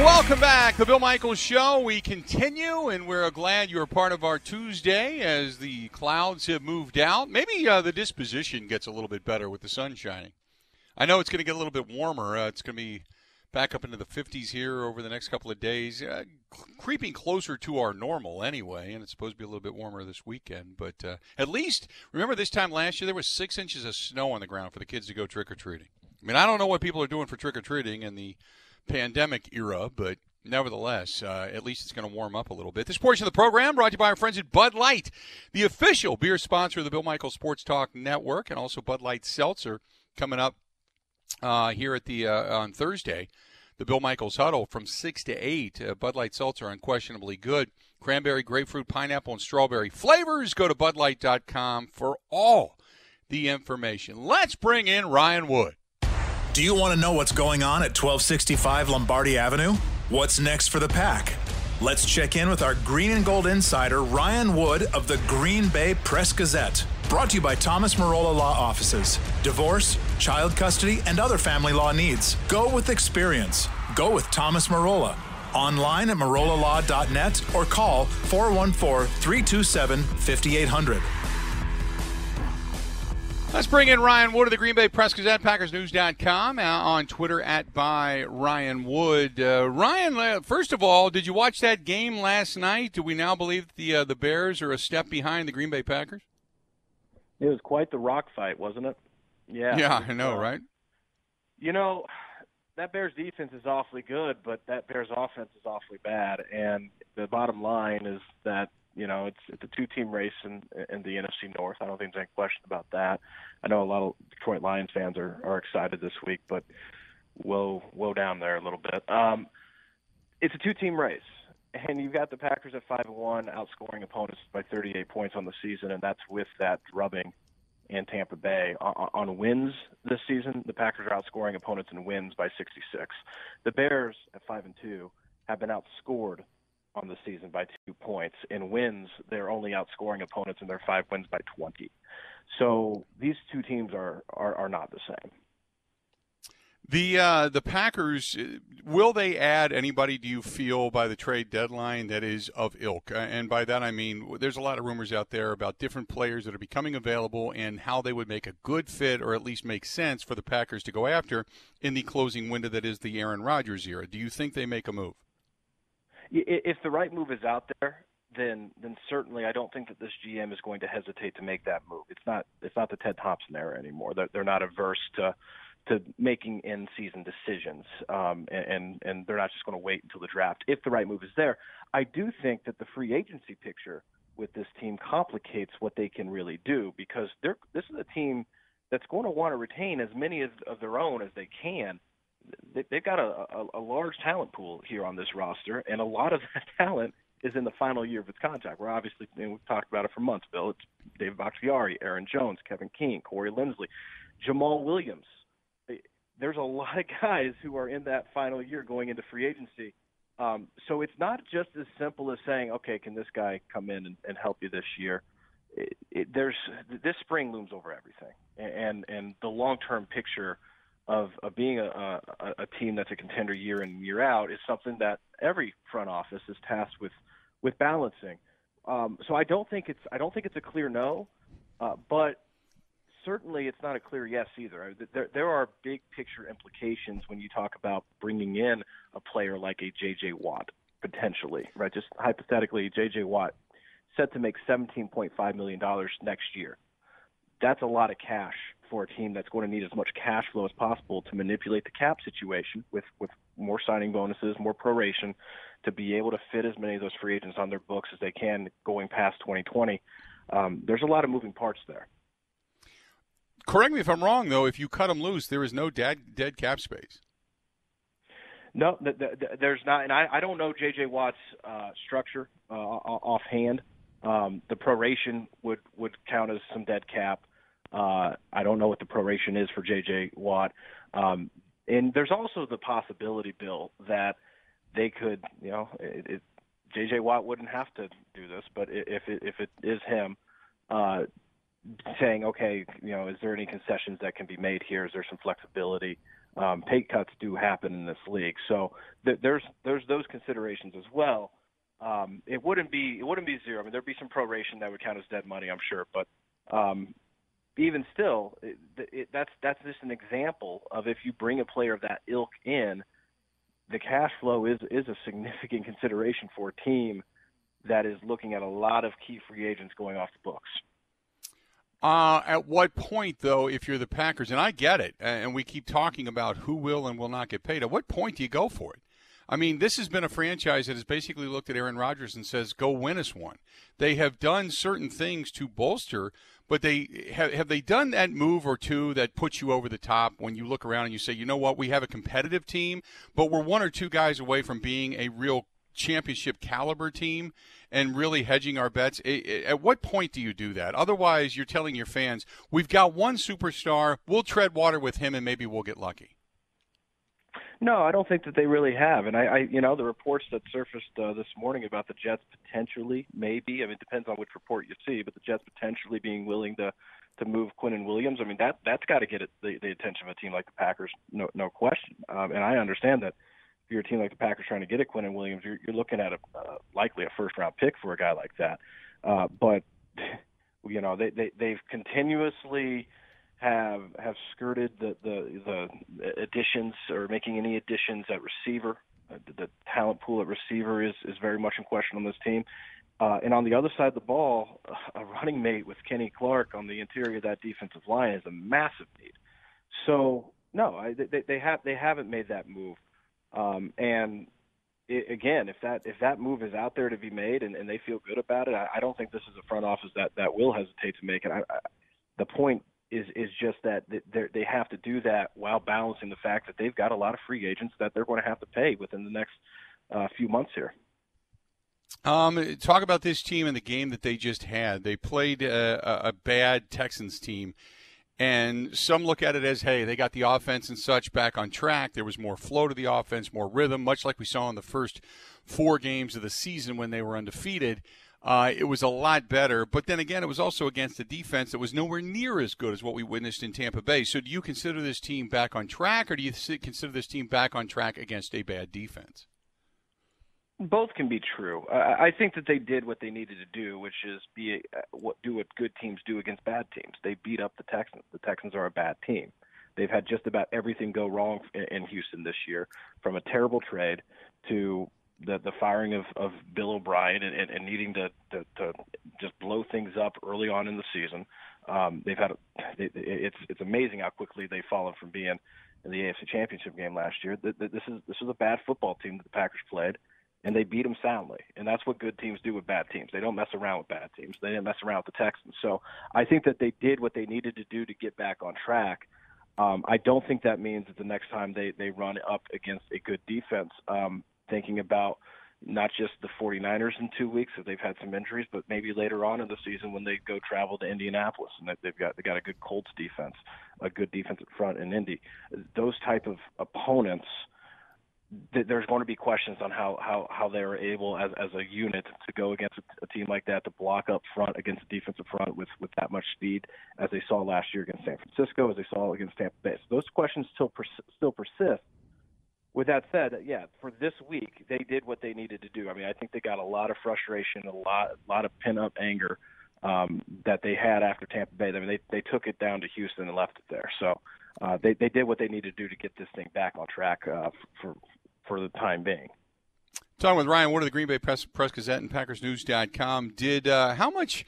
Welcome back, the Bill Michaels Show. We continue, and we're glad you're part of our Tuesday as the clouds have moved out. Maybe uh, the disposition gets a little bit better with the sun shining. I know it's going to get a little bit warmer. Uh, it's going to be back up into the 50s here over the next couple of days, uh, creeping closer to our normal anyway, and it's supposed to be a little bit warmer this weekend. But uh, at least, remember this time last year, there was six inches of snow on the ground for the kids to go trick or treating. I mean, I don't know what people are doing for trick or treating and the pandemic era, but nevertheless, uh, at least it's going to warm up a little bit. This portion of the program brought to you by our friends at Bud Light, the official beer sponsor of the Bill Michael Sports Talk Network, and also Bud Light Seltzer coming up uh, here at the uh, on Thursday. The Bill Michaels Huddle from six to eight. Uh, Bud Light Seltzer unquestionably good. Cranberry, grapefruit, pineapple, and strawberry flavors. Go to BudLight.com for all the information. Let's bring in Ryan Wood. Do you want to know what's going on at 1265 Lombardi Avenue? What's next for the pack? Let's check in with our green and gold insider, Ryan Wood of the Green Bay Press Gazette. Brought to you by Thomas Marola Law Offices. Divorce, child custody, and other family law needs. Go with experience. Go with Thomas Marola. Online at marolalaw.net or call 414 327 5800. Let's bring in Ryan Wood of the Green Bay Press Gazette, PackersNews.com, uh, on Twitter at by Ryan Wood. Uh, Ryan, uh, first of all, did you watch that game last night? Do we now believe the uh, the Bears are a step behind the Green Bay Packers? It was quite the rock fight, wasn't it? Yeah. Yeah, I know, right? You know, that Bears defense is awfully good, but that Bears offense is awfully bad. And the bottom line is that you know, it's it's a two-team race in in the NFC North. I don't think there's any question about that. I know a lot of Detroit Lions fans are are excited this week, but woe woe down there a little bit. Um, it's a two-team race, and you've got the Packers at five and one, outscoring opponents by 38 points on the season, and that's with that drubbing in Tampa Bay. On, on wins this season, the Packers are outscoring opponents in wins by 66. The Bears at five and two have been outscored on the season by two points. In wins, they're only outscoring opponents in their five wins by 20. So these two teams are are, are not the same. The uh, the Packers uh, will they add anybody? Do you feel by the trade deadline that is of ilk? Uh, and by that I mean there's a lot of rumors out there about different players that are becoming available and how they would make a good fit or at least make sense for the Packers to go after in the closing window that is the Aaron Rodgers era. Do you think they make a move? If the right move is out there, then then certainly I don't think that this GM is going to hesitate to make that move. It's not it's not the Ted Thompson era anymore. They're, they're not averse to to making in season decisions, um, and and they're not just going to wait until the draft if the right move is there. I do think that the free agency picture with this team complicates what they can really do because they're this is a team that's going to want to retain as many of, of their own as they can they've got a, a, a large talent pool here on this roster, and a lot of that talent is in the final year of its contract. We're obviously we've talked about it for months, Bill. It's David Bakhtiari, Aaron Jones, Kevin King, Corey Linsley, Jamaal Williams. there's a lot of guys who are in that final year going into free agency. Um, so it's not just as simple as saying, okay, can this guy come in and, and help you this year? It, it, there's this spring looms over everything, and and the long term picture of, of being a, a, a team that's a contender year in year out is something that every front office is tasked with with balancing. Um, so I don't think it's I don't think it's a clear no, uh, but certainly it's not a clear yes either. There, there are big picture implications when you talk about bringing in a player like a J.J. Watt potentially, right? Just hypothetically, J.J. Watt set to make $17.5 million next year. That's a lot of cash for a team that's going to need as much cash flow as possible to manipulate the cap situation with, with more signing bonuses, more proration, to be able to fit as many of those free agents on their books as they can going past 2020. Um, there's a lot of moving parts there. Correct me if I'm wrong, though. If you cut them loose, there is no dead dead cap space. No, th- th- there's not, and I, I don't know J.J. Watt's uh, structure uh, offhand. Um, the proration would would count as some dead cap. Uh, I don't know what the proration is for J.J. Watt, um, and there's also the possibility, Bill, that they could, you know, it, it, J.J. Watt wouldn't have to do this, but if it, if it is him, uh, saying, okay, you know, is there any concessions that can be made here? Is there some flexibility? Um, pay cuts do happen in this league, so th- there's there's those considerations as well. Um, it wouldn't be it wouldn't be zero. I mean, there'd be some proration that would count as dead money, I'm sure, but um, even still, it, it, that's that's just an example of if you bring a player of that ilk in, the cash flow is is a significant consideration for a team that is looking at a lot of key free agents going off the books. Uh, at what point, though, if you're the Packers, and I get it, and we keep talking about who will and will not get paid, at what point do you go for it? I mean, this has been a franchise that has basically looked at Aaron Rodgers and says, "Go win us one." They have done certain things to bolster, but they have have they done that move or two that puts you over the top when you look around and you say, "You know what? We have a competitive team, but we're one or two guys away from being a real championship caliber team." and really hedging our bets? At what point do you do that? Otherwise, you're telling your fans, we've got one superstar, we'll tread water with him, and maybe we'll get lucky. No, I don't think that they really have. And I, I you know, the reports that surfaced uh, this morning about the Jets potentially, maybe, I mean, it depends on which report you see, but the Jets potentially being willing to to move Quinnen Williams. I mean, that that's got to get it, the, the attention of a team like the Packers, no no question. Um, and I understand that if you're a team like the Packers trying to get a and Williams, you're, you're looking at a uh, likely a first round pick for a guy like that. Uh, but you know they, they they've continuously have have skirted the, the the additions or making any additions at receiver. Uh, the, talent pool at receiver is is very much in question on this team. Uh, and on the other side of the ball, a running mate with Kenny Clark on the interior of that defensive line is a massive need. So no, I, they, they have they haven't made that move. Um, and it, again, if that if that move is out there to be made and, and they feel good about it, I, I don't think this is a front office that that will hesitate to make it. I, I, the point is is just that they have to do that while balancing the fact that they've got a lot of free agents that they're going to have to pay within the next uh, few months here. Um, talk about this team and the game that they just had. They played a, a bad Texans team and some look at it as, hey, they got the offense and such back on track. There was more flow to the offense, more rhythm, much like we saw in the first four games of the season when they were undefeated. Uh, it was a lot better, but then again, it was also against a defense that was nowhere near as good as what we witnessed in Tampa Bay. So, do you consider this team back on track, or do you consider this team back on track against a bad defense? both can be true. I, think that they did what they needed to do, which is be uh, what do what good teams do against bad teams. They beat up the Texans. The Texans are a bad team. They've had just about everything go wrong in Houston this year, from a terrible trade to the the firing of, of Bill O'Brien and, and, and needing to, to to just blow things up early on in the season. Um, they've had it, it's it's amazing how quickly they've fallen from being in the AFC Championship game last year. This is this is a bad football team that the Packers played and they beat them soundly. And that's what good teams do with bad teams. They don't mess around with bad teams. They didn't mess around with the Texans. So I think that they did what they needed to do to get back on track. Um, I don't think that means that the next time they they run up against a good defense, um, thinking about not just the 49ers in two weeks if they've had some injuries, but maybe later on in the season when they go travel to Indianapolis and they've got they got a good Colts defense, a good defense at front in Indy. Those type of opponents – there's going to be questions on how how how they're able as as a unit to go against a, a team like that to block up front against a defensive front with with that much speed as they saw last year against San Francisco as they saw against Tampa Bay. So those questions still pers- still persist. With that said, yeah, for this week they did what they needed to do. I mean, I think they got a lot of frustration, a lot a lot of pent up anger um, that they had after Tampa Bay. I mean, they they took it down to Houston and left it there. So uh, they they did what they needed to do to get this thing back on track uh, for for the time being. Talking with Ryan Wood of the Green Bay Press, Press Gazette and PackersNews.com. Did uh, how much?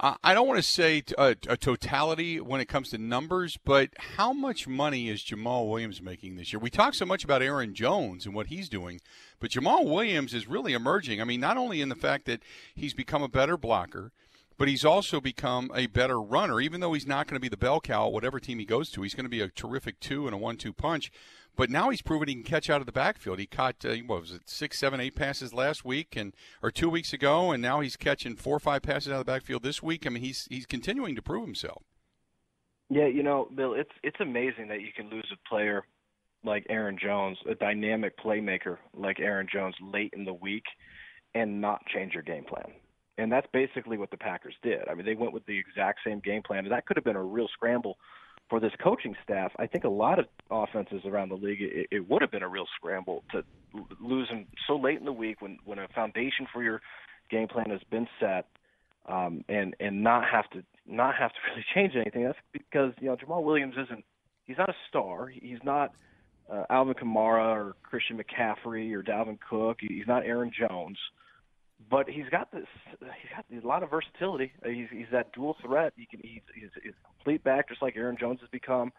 Uh, I don't want to say a totality when it comes to numbers, but how much money is Jamaal Williams making this year? We talk so much about Aaron Jones and what he's doing, but Jamaal Williams is really emerging. I mean, not only in the fact that he's become a better blocker, but he's also become a better runner. Even though he's not going to be the bell cow at whatever team he goes to, he's going to be a terrific two and a one-two punch. But now he's proven he can catch out of the backfield. He caught uh, what was it, six, seven, eight passes last week and or two weeks ago, and now he's catching four or five passes out of the backfield this week. I mean, he's he's continuing to prove himself. Yeah, you know, Bill, it's it's amazing that you can lose a player like Aaron Jones, a dynamic playmaker like Aaron Jones, late in the week, and not change your game plan. And that's basically what the Packers did. I mean, they went with the exact same game plan. And that could have been a real scramble for this coaching staff, I think a lot of offenses around the league, it, it would have been a real scramble to lose him so late in the week when when a foundation for your game plan has been set, um, and and not have to not have to really change anything. That's because you know Jamaal Williams isn't he's not a star. He's not uh, Alvin Kamara or Christian McCaffrey or Dalvin Cook. He's not Aaron Jones but he's got this. He's got a lot of versatility. He's he's that dual threat. He can he's he's, he's a complete back, just like Aaron Jones has become.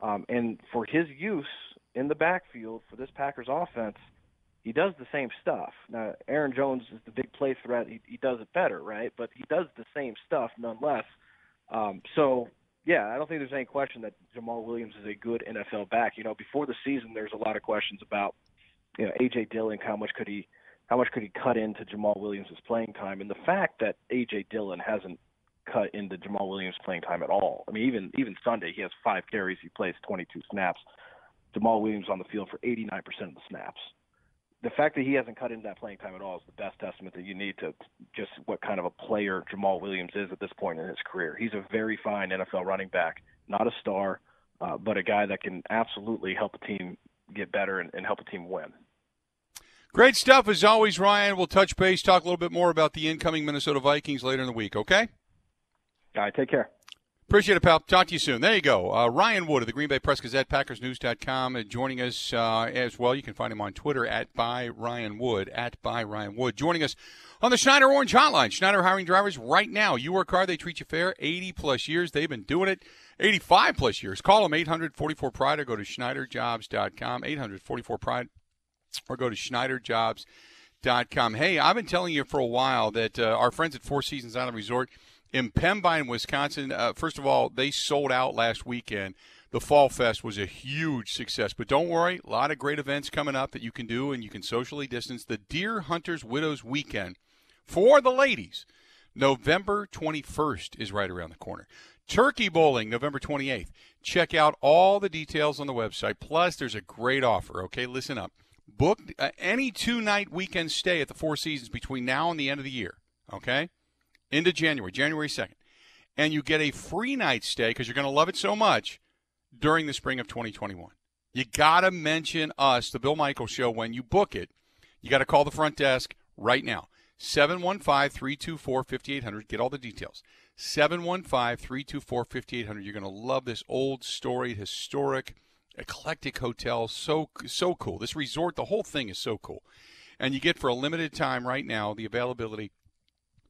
Um, and for his use in the backfield for this Packers offense, he does the same stuff. Now, Aaron Jones is the big play threat. He, he does it better, right? But he does the same stuff nonetheless. Um, so, yeah, I don't think there's any question that Jamaal Williams is a good NFL back. You know, before the season, there's a lot of questions about, you know, AJ Dillon. How much could he how much could he cut into Jamaal Williams' playing time? And the fact that AJ Dillon hasn't cut into Jamaal Williams' playing time at all. I mean, even even Sunday he has five carries, he plays 22 snaps. Jamaal Williams on the field for 89% of the snaps. The fact that he hasn't cut into that playing time at all is the best testament that you need to just what kind of a player Jamaal Williams is at this point in his career. He's a very fine NFL running back, not a star, uh, but a guy that can absolutely help a team get better and, and help a team win. Great stuff as always, Ryan. We'll touch base, talk a little bit more about the incoming Minnesota Vikings later in the week, okay? All right, take care. Appreciate it, pal. Talk to you soon. There you go. Uh, Ryan Wood of the Green Bay Press Gazette, PackersNews.com, uh, joining us uh, as well. You can find him on Twitter at by Ryan Wood, at by Ryan Wood. Joining us on the Schneider Orange Hotline. Schneider hiring drivers right now. You work hard, they treat you fair. 80 plus years. They've been doing it. 85 plus years. Call them 844 Pride or go to SchneiderJobs.com. 844 Pride or go to schneiderjobs.com. Hey, I've been telling you for a while that uh, our friends at Four Seasons Island Resort in Pembine, Wisconsin, uh, first of all, they sold out last weekend. The Fall Fest was a huge success. But don't worry, a lot of great events coming up that you can do and you can socially distance. The Deer Hunters Widows Weekend for the ladies, November 21st is right around the corner. Turkey Bowling, November 28th. Check out all the details on the website. Plus, there's a great offer, okay? Listen up. Book uh, any two night weekend stay at the Four Seasons between now and the end of the year, okay? Into January, January 2nd. And you get a free night stay because you're going to love it so much during the spring of 2021. You got to mention us, the Bill Michael Show, when you book it. You got to call the front desk right now. 715 324 5800. Get all the details. 715 324 5800. You're going to love this old, story, historic eclectic hotel. So so cool. This resort, the whole thing is so cool. And you get for a limited time right now the availability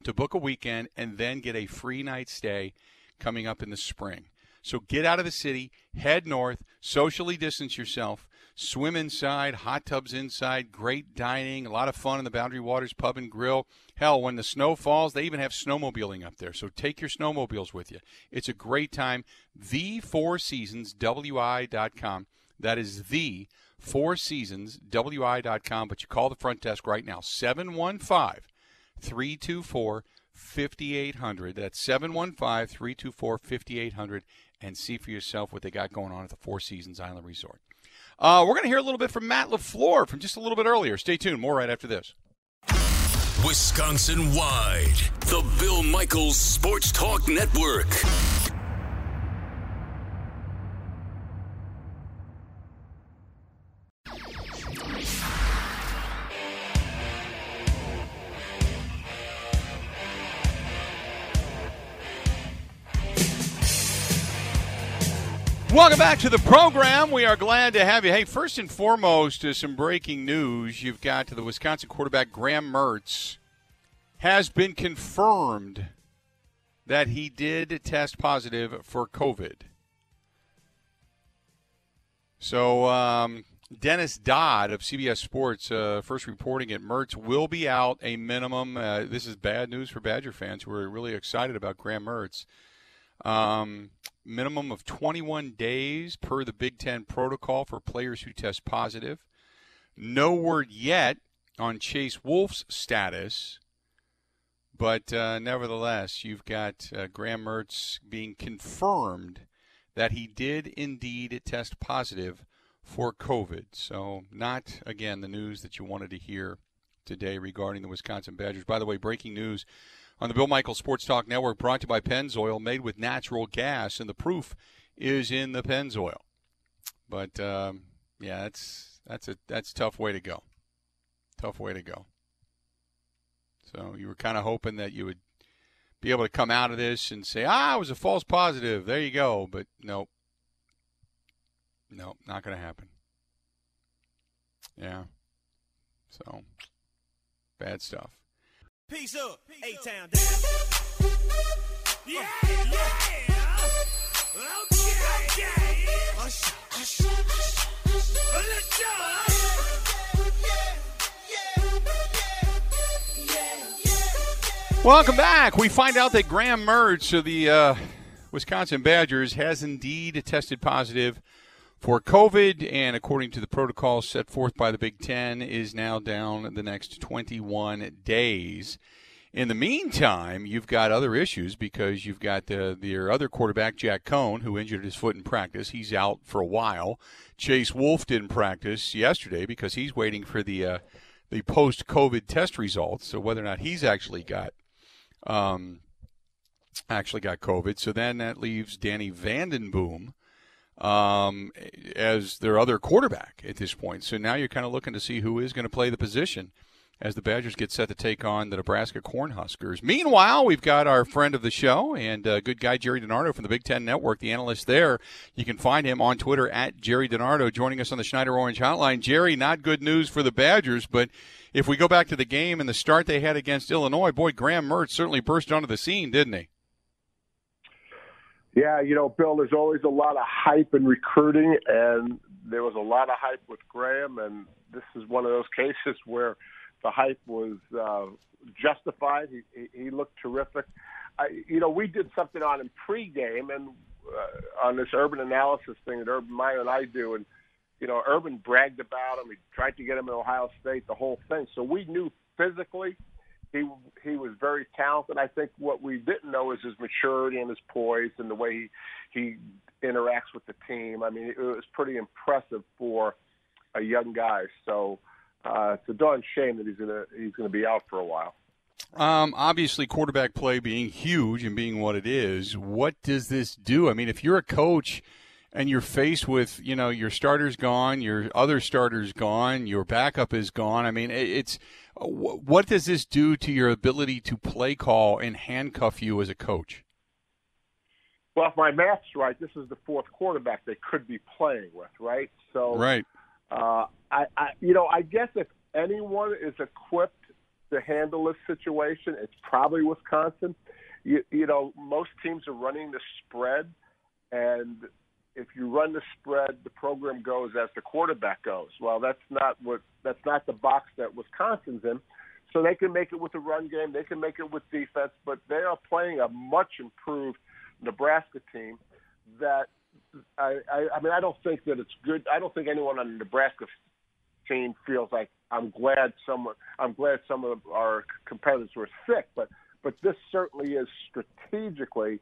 to book a weekend and then get a free night stay coming up in the spring. So get out of the city, head north, socially distance yourself, swim inside, hot tubs inside, great dining, a lot of fun in the Boundary Waters Pub and Grill. Hell, when the snow falls, they even have snowmobiling up there. So take your snowmobiles with you. It's a great time. The Four Seasons, WI.com. That is the Four Seasons, WI.com, but you call the front desk right now, 715 324 5800. That's 715 324 5800 and see for yourself what they got going on at the Four Seasons Island Resort. Uh, we're going to hear a little bit from Matt LaFleur from just a little bit earlier. Stay tuned. More right after this. Wisconsin wide, the Bill Michaels Sports Talk Network. Welcome back to the program. We are glad to have you. Hey, first and foremost, uh, some breaking news. You've got to the Wisconsin quarterback Graham Mertz has been confirmed that he did test positive for COVID. So, um, Dennis Dodd of CBS Sports, uh, first reporting it, Mertz will be out a minimum. Uh, this is bad news for Badger fans who are really excited about Graham Mertz. Um, minimum of 21 days per the Big Ten protocol for players who test positive. No word yet on Chase Wolf's status, but uh, nevertheless, you've got uh, Graham Mertz being confirmed that he did indeed test positive for COVID. So, not again the news that you wanted to hear today regarding the Wisconsin Badgers. By the way, breaking news on the Bill Michael Sports Talk Network, brought to you by Pennzoil, made with natural gas, and the proof is in the Pennzoil. But um, yeah, that's that's a that's a tough way to go. Tough way to go. So you were kind of hoping that you would be able to come out of this and say, "Ah, it was a false positive." There you go. But nope, nope, not going to happen. Yeah. So bad stuff. Peace up, A Town down. Yeah, yeah. Okay, okay. Hush, hush, hush. Let's go. Welcome back. We find out that Graham Mertz of the uh, Wisconsin Badgers has indeed tested positive for COVID, and according to the protocol set forth by the Big Ten, is now down the next 21 days. In the meantime, you've got other issues because you've got the, your other quarterback, Jack Coan, who injured his foot in practice. He's out for a while. Chase Wolf didn't practice yesterday because he's waiting for the uh, the post COVID test results. So whether or not he's actually got um, actually got COVID. So then that leaves Danny Vanden Boom um, as their other quarterback at this point. So now you're kind of looking to see who is going to play the position as the Badgers get set to take on the Nebraska Cornhuskers. Meanwhile, we've got our friend of the show and uh, good guy Jerry DiNardo from the Big Ten Network, the analyst there. You can find him on Twitter at Jerry DiNardo, joining us on the Schneider Orange Hotline. Jerry, not good news for the Badgers, but if we go back to the game and the start they had against Illinois, boy, Graham Mertz certainly burst onto the scene, didn't he? Yeah, you know, Bill, there's always a lot of hype in recruiting, and there was a lot of hype with Graham, and this is one of those cases where the hype was uh, justified. He, he, looked terrific. I, you know, we did something on him pregame and uh, on this urban analysis thing that Urban Meyer and I do, and you know, Urban bragged about him. He tried to get him at Ohio State, the whole thing. So we knew physically he he was very talented. I think what we didn't know is his maturity and his poise and the way he he interacts with the team. I mean, it was pretty impressive for a young guy. So uh, it's a darn shame that he's gonna he's gonna be out for a while. Um, obviously, quarterback play being huge and being what it is, what does this do? I mean, if you're a coach and you're faced with you know your starter's gone, your other starter's gone, your backup is gone. I mean, it's what does this do to your ability to play call and handcuff you as a coach? Well, if my math's right, this is the fourth quarterback they could be playing with, right? So, right. Uh, I, I, you know, I guess if anyone is equipped to handle this situation, it's probably Wisconsin. You, you know, most teams are running the spread, and if you run the spread, the program goes as the quarterback goes. Well, that's not what that's not the box that Wisconsin's in. So they can make it with the run game, they can make it with defense, but they are playing a much improved Nebraska team that I, I, I mean, I don't think that it's good. I don't think anyone on the Nebraska team feels like I'm glad someone. I'm glad some of our competitors were sick, but but this certainly is strategically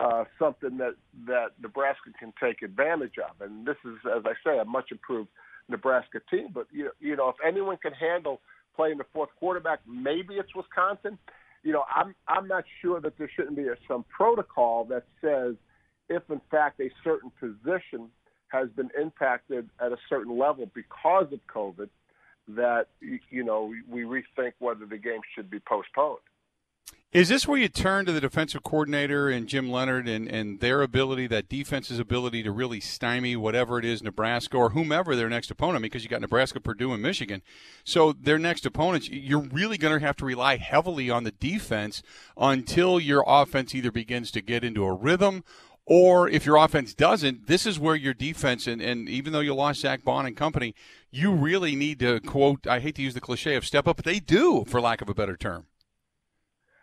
uh, something that that Nebraska can take advantage of. And this is, as I say, a much improved Nebraska team. But you you know, if anyone can handle playing the fourth quarterback, maybe it's Wisconsin. You know, I'm I'm not sure that there shouldn't be a, some protocol that says if in fact a certain position has been impacted at a certain level because of COVID, that you know we rethink whether the game should be postponed. Is this where you turn to the defensive coordinator and Jim Leonhard and, and their ability, that defense's ability to really stymie whatever it is, Nebraska or whomever their next opponent, because you got Nebraska, Purdue, and Michigan. So their next opponents, you're really going to have to rely heavily on the defense until your offense either begins to get into a rhythm or if your offense doesn't, this is where your defense, and, and even though you lost Zack Baun and company, you really need to quote, I hate to use the cliche of step up, but they do, for lack of a better term.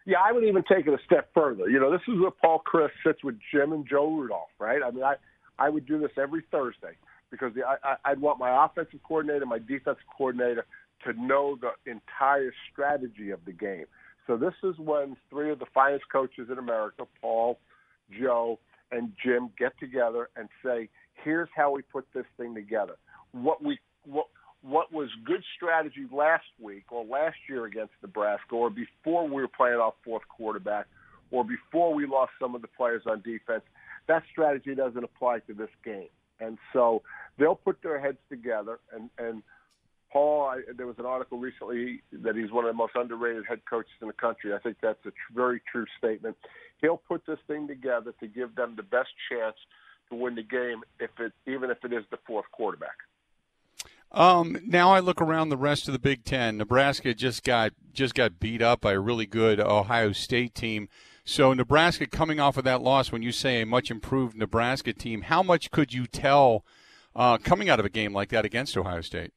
Yeah, I would even take it a step further. You know, this is where Paul Chryst sits with Jim and Joe Rudolph, right? I mean, I I would do this every Thursday because the, I, I'd want my offensive coordinator, my defensive coordinator to know the entire strategy of the game. So this is when three of the finest coaches in America, Paul, Joe, and Jim, get together and say, "Here's how we put this thing together. What we what what was good strategy last week or last year against Nebraska or before we were playing off fourth quarterback or before we lost some of the players on defense, that strategy doesn't apply to this game. And so they'll put their heads together. And, and Paul, I, there was an article recently that he's one of the most underrated head coaches in the country. I think that's a tr- very true statement. He'll put this thing together to give them the best chance to win the game, if it even if it is the fourth quarterback. Um, now I look around the rest of the Big Ten. Nebraska just got just got beat up by a really good Ohio State team. So Nebraska coming off of that loss, when you say a much improved Nebraska team, how much could you tell uh, coming out of a game like that against Ohio State?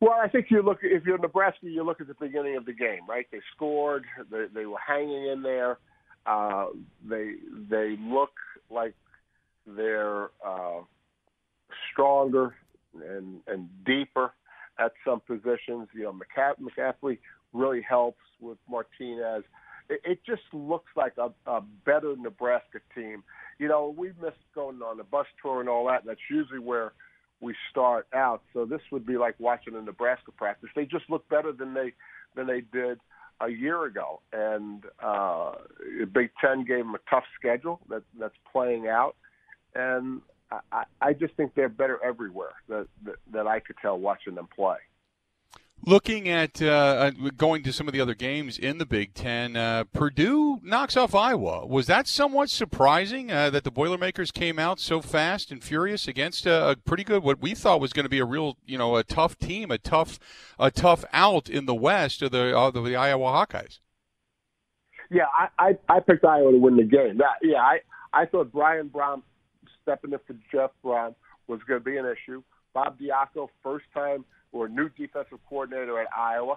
Well, I think you look if you're Nebraska, you look at the beginning of the game, right? They scored, they, they were hanging in there. Uh, they they look like they're uh, stronger and and deeper at some positions. You know, McCaffrey really helps with Martinez. It, it just looks like a, a better Nebraska team. You know, we missed going on the bus tour and all that. And that's usually where we start out. So this would be like watching a Nebraska practice. They just look better than they than they did a year ago. And uh, Big Ten gave them a tough schedule that that's playing out. And I, I just think they're better everywhere that, that, that I could tell watching them play. Looking at uh, uh, going to some of the other games in the Big Ten, uh, Purdue knocks off Iowa. Was that somewhat surprising uh, that the Boilermakers came out so fast and furious against a, a, pretty good, what we thought was going to be a real, you know, a tough team, a tough, a tough out in the West of the of the Iowa Hawkeyes? Yeah, I, I I picked Iowa to win the game. That yeah, I I thought Brian Brohm stepping in for Jeff Brohm was going to be an issue. Bob Diaco, first time or new defensive coordinator at Iowa,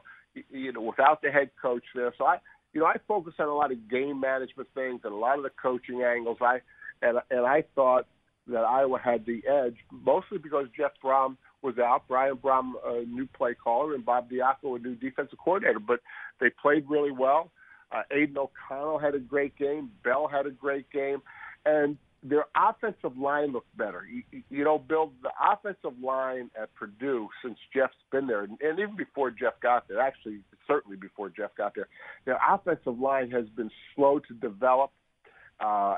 you know, without the head coach there. So I, you know, I focus on a lot of game management things and a lot of the coaching angles. I and and I thought that Iowa had the edge, mostly because Jeff Brohm was out, Brian Brohm, a new play caller, and Bob Diaco, a new defensive coordinator. But they played really well. Uh, Aidan O'Connell had a great game. Bell had a great game, and their offensive line looked better. You, you know, Bill, the offensive line at Purdue since Jeff's been there, and, and even before Jeff got there, actually certainly before Jeff got there, their offensive line has been slow to develop. Uh,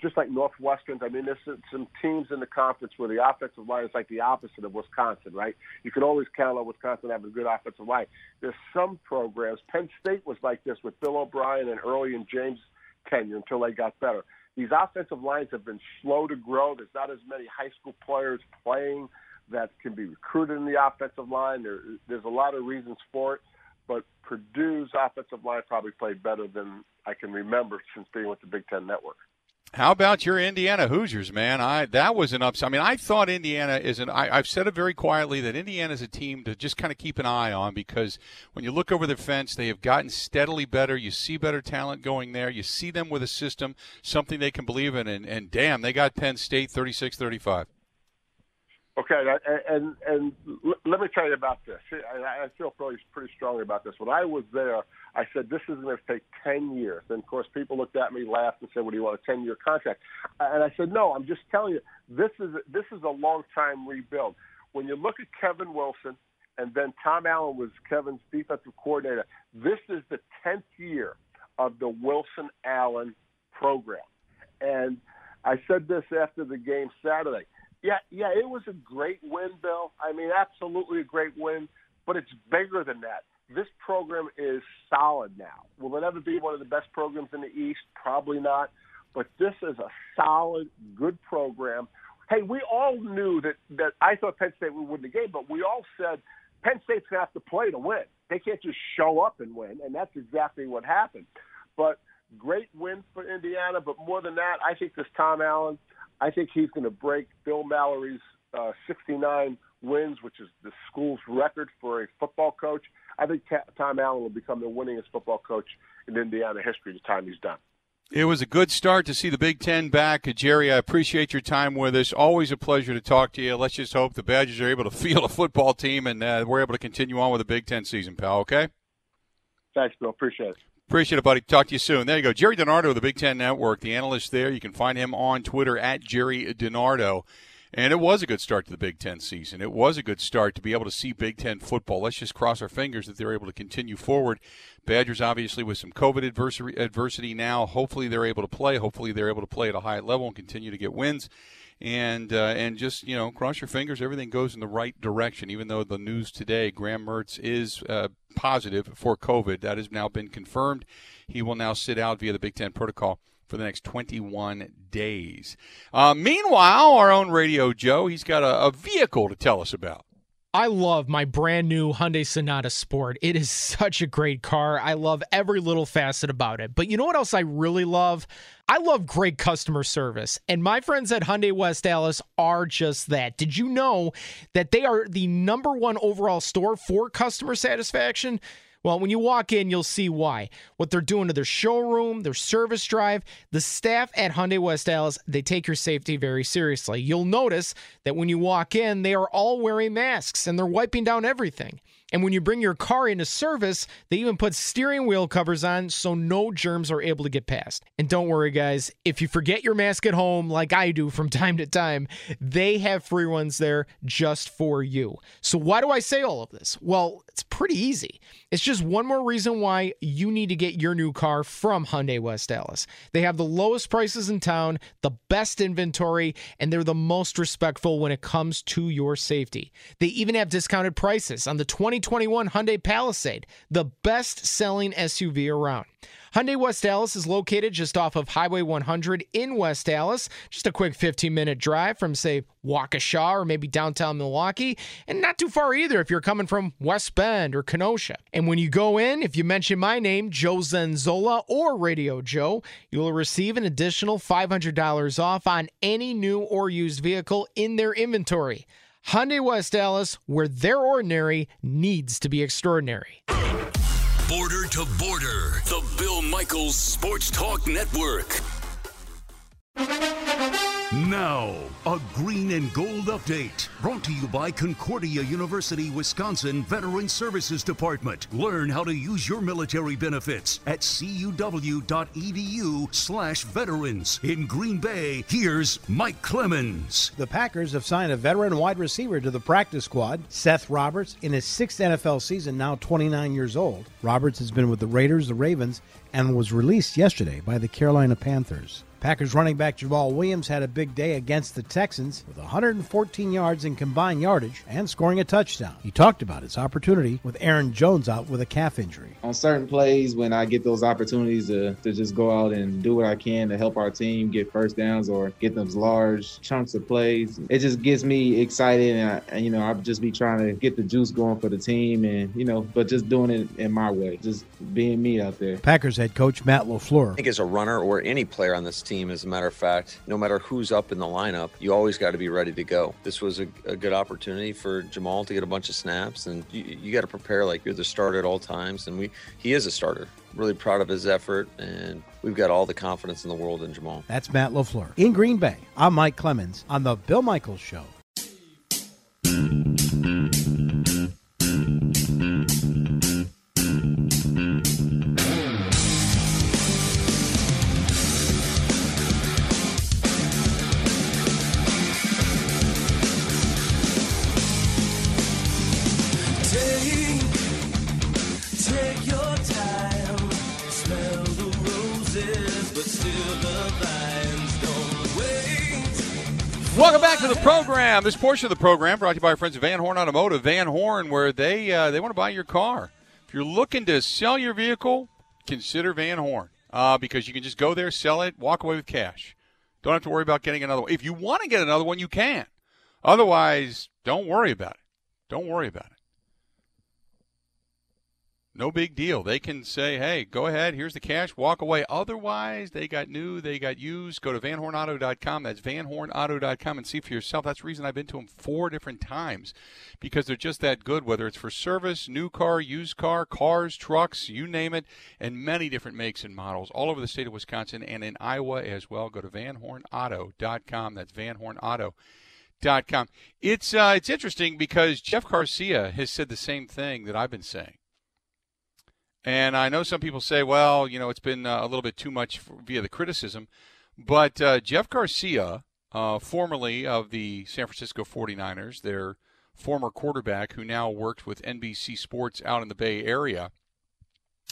just like Northwestern, I mean, there's some teams in the conference where the offensive line is like the opposite of Wisconsin, right? You can always count on Wisconsin having a good offensive line. There's some programs. Penn State was like this with Bill O'Brien and early in James' tenure until they got better. These offensive lines have been slow to grow. There's not as many high school players playing that can be recruited in the offensive line. There, there's a lot of reasons for it, but Purdue's offensive line probably played better than I can remember since being with the Big Ten Network. How about your Indiana Hoosiers, man? I that was an upset. I mean, I thought Indiana is an. I, I've said it very quietly that Indiana is a team to just kind of keep an eye on because when you look over the fence, they have gotten steadily better. You see better talent going there. You see them with a system, something they can believe in, and, and damn, they got Penn State 36-35. Okay, and and let me tell you about this. I feel pretty pretty strongly about this. When I was there, I said this is going to take ten years. And of course, people looked at me, laughed, and said, "What do you want a ten year contract?" And I said, "No, I'm just telling you this is this is a long time rebuild. When you look at Kevin Wilson, and then Tom Allen was Kevin's defensive coordinator. This is the tenth year of the Wilson Allen program, and I said this after the game Saturday." Yeah, yeah, it was a great win, Bill. I mean, absolutely a great win, but it's bigger than that. This program is solid now. Will it ever be one of the best programs in the East? Probably not. But this is a solid, good program. Hey, we all knew that that I thought Penn State would win the game, but we all said Penn State's gonna have to play to win. They can't just show up and win, and that's exactly what happened. But great win for Indiana. But more than that, I think this Tom Allen I think he's going to break Bill Mallory's uh, 69 wins, which is the school's record for a football coach. I think Tom Allen will become the winningest football coach in Indiana history the time he's done. It was a good start to see the Big Ten back. Jerry, I appreciate your time with us. Always a pleasure to talk to you. Let's just hope the Badgers are able to field a football team and uh, we're able to continue on with the Big Ten season, pal, okay? Thanks, Bill. Appreciate it. Appreciate it, buddy. Talk to you soon. There you go. Jerry DiNardo the Big Ten Network, the analyst there. You can find him on Twitter at Jerry DiNardo. And it was a good start to the Big Ten season. It was a good start to be able to see Big Ten football. Let's just cross our fingers that they're able to continue forward. Badgers, obviously, with some COVID adversity, now. Hopefully, they're able to play. Hopefully, they're able to play at a high level and continue to get wins and uh, and just you know cross your fingers everything goes in the right direction even though the news today Graham Mertz is uh, positive for COVID that has now been confirmed he will now sit out via the Big Ten protocol for the next 21 days uh, meanwhile our own radio Joe he's got a, a vehicle to tell us about I love my brand new Hyundai Sonata Sport. It is such a great car. I love every little facet about it. But you know what else I really love? I love great customer service. And my friends at Hyundai West Allis are just that. Did you know that they are the number one overall store for customer satisfaction? Well, when you walk in, you'll see why. What they're doing to their showroom, their service drive, the staff at Hyundai West Allis, they take your safety very seriously. You'll notice that when you walk in, they are all wearing masks and they're wiping down everything. And when you bring your car into service, they even put steering wheel covers on so no germs are able to get past. And don't worry, guys, if you forget your mask at home, like I do from time to time, they have free ones there just for you. So, why do I say all of this? Well, it's pretty easy. It's just one more reason why you need to get your new car from Hyundai West Allis. They have the lowest prices in town, the best inventory, and they're the most respectful when it comes to your safety. They even have discounted prices on the 20 2021 Hyundai Palisade, the best selling SUV around. Hyundai West Allis is located just off of Highway 100 in West Allis, just a quick 15 minute drive from, say, Waukesha or maybe downtown Milwaukee, and not too far either if you're coming from West Bend or Kenosha. And when you go in, if you mention my name, Joe Zenzola or Radio Joe, you'll receive an additional $500 off on any new or used vehicle in their inventory. Hyundai West Allis, where their ordinary needs to be extraordinary. Border to border, the Bill Michaels Sports Talk Network. Now, a green and gold update brought to you by Concordia University, Wisconsin Veteran Services Department. Learn how to use your military benefits at cuw.edu/slash veterans. In Green Bay, here's Mike Clemens. The Packers have signed a veteran wide receiver to the practice squad, Seth Roberts, in his sixth NFL season, now 29 years old. Roberts has been with the Raiders, the Ravens, and was released yesterday by the Carolina Panthers. Packers running back Jamaal Williams had a big day against the Texans with 114 yards in combined yardage and scoring a touchdown. He talked about his opportunity with Aaron Jones out with a calf injury. On certain plays, when I get those opportunities to, to just go out and do what I can to help our team get first downs or get those large chunks of plays, it just gets me excited. And, I, and you know, I'll just be trying to get the juice going for the team and, you know, but just doing it in my way, just being me out there. Packers head coach Matt LaFleur. I think as a runner or any player on this team, team, as a matter of fact, no matter who's up in the lineup, you always got to be ready to go. This was a, a, good opportunity for Jamaal to get a bunch of snaps, and you, you got to prepare like you're the starter at all times. And we, he is a starter. Really proud of his effort, and we've got all the confidence in the world in Jamaal. That's Matt LaFleur. In Green Bay, I'm Mike Clemens on the Bill Michaels Show. The. This portion of the program brought to you by our friends at Van Horn Automotive. Van Horn, where they uh, they want to buy your car. If you're looking to sell your vehicle, consider Van Horn uh, because you can just go there, sell it, walk away with cash. Don't have to worry about getting another one. If you want to get another one, you can. Otherwise, don't worry about it. Don't worry about it. No big deal. They can say, hey, go ahead, here's the cash, walk away. Otherwise, they got new, they got used. Go to vanhornauto.com. That's vanhornauto.com and see for yourself. That's the reason I've been to them four different times because they're just that good, whether it's for service, new car, used car, cars, trucks, you name it, and many different makes and models all over the state of Wisconsin and in Iowa as well. Go to vanhornauto.com. That's vanhornauto.com. It's, uh, it's interesting because Jeff Garcia has said the same thing that I've been saying and I know some people say, well, you know, it's been uh, a little bit too much for, via the criticism. But uh, Jeff Garcia, uh, formerly of the San Francisco 49ers, their former quarterback who now worked with NBC Sports out in the Bay Area,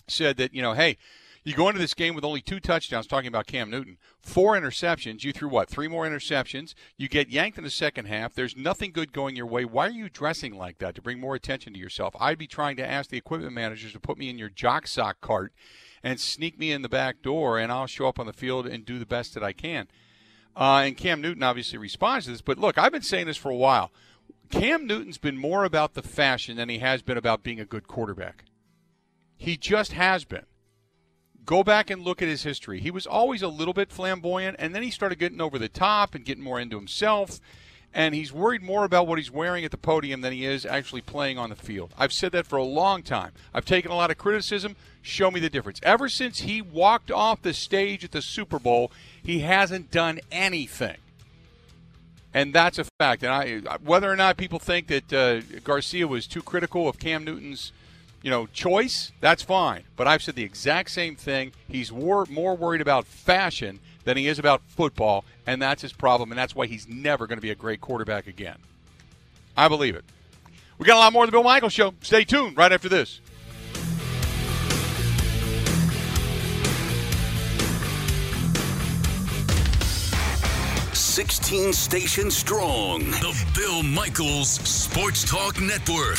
said that, you know, hey, you go into this game with only two touchdowns, talking about Cam Newton, four interceptions. You threw what? Three more interceptions. You get yanked in the second half. There's nothing good going your way. Why are you dressing like that to bring more attention to yourself? I'd be trying to ask the equipment managers to put me in your jock sock cart and sneak me in the back door, and I'll show up on the field and do the best that I can. Uh, and Cam Newton obviously responds to this. But look, I've been saying this for a while. Cam Newton's been more about the fashion than he has been about being a good quarterback. He just has been go back and look at his history. He was always a little bit flamboyant, and then he started getting over the top and getting more into himself. And he's worried more about what he's wearing at the podium than he is actually playing on the field. I've said that for a long time. I've taken a lot of criticism. Show me the difference. Ever since he walked off the stage at the Super Bowl, he hasn't done anything. And that's a fact. And I, whether or not people think that uh, Garcia was too critical of Cam Newton's you know, choice, that's fine. But I've said the exact same thing. He's more, more worried about fashion than he is about football, and that's his problem, and that's why he's never going to be a great quarterback again. I believe it. We got a lot more of the Bill Michaels Show. Stay tuned right after this. Sixteen stations strong. The Bill Michaels Sports Talk Network.